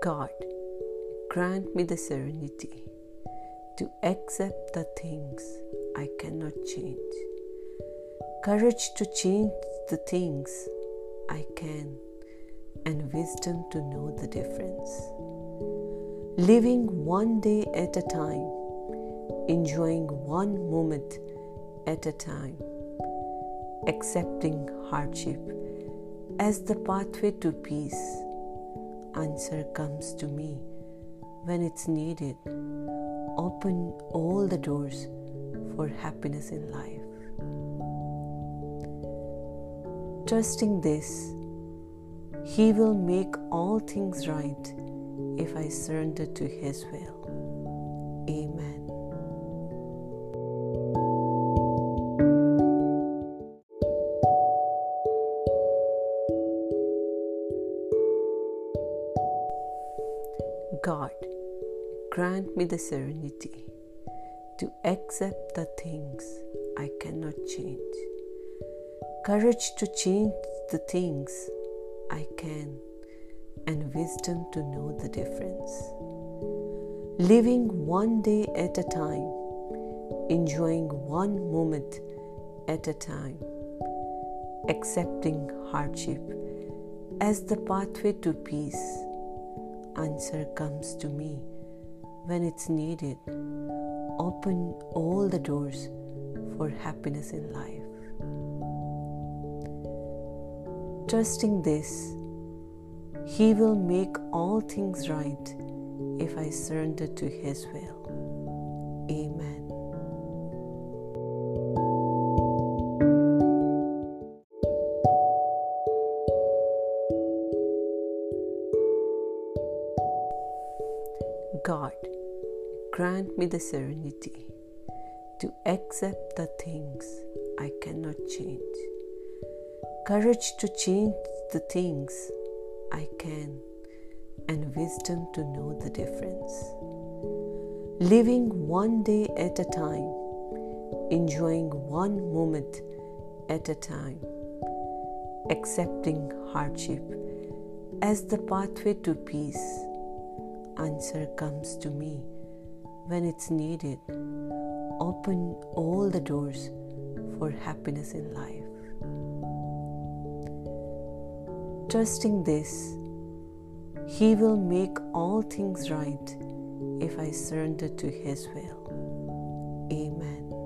God, grant me the serenity to accept the things I cannot change, courage to change the things I can, and wisdom to know the difference. Living one day at a time, enjoying one moment at a time, accepting hardship as the pathway to peace. Answer comes to me when it's needed. Open all the doors for happiness in life. Trusting this, He will make all things right if I surrender to His will. Amen. God, grant me the serenity to accept the things I cannot change, courage to change the things I can, and wisdom to know the difference. Living one day at a time, enjoying one moment at a time, accepting hardship as the pathway to peace answer comes to me when it's needed. Open all the doors for happiness in life. Trusting this, He will make all things right if I surrender to His will. Amen. God, grant me the serenity to accept the things I cannot change, courage to change the things I can, and wisdom to know the difference. Living one day at a time, enjoying one moment at a time, accepting hardship as the pathway to peace answer comes to me when it's needed. Open all the doors for happiness in life. Trusting this, He will make all things right if I surrender to His will. Amen.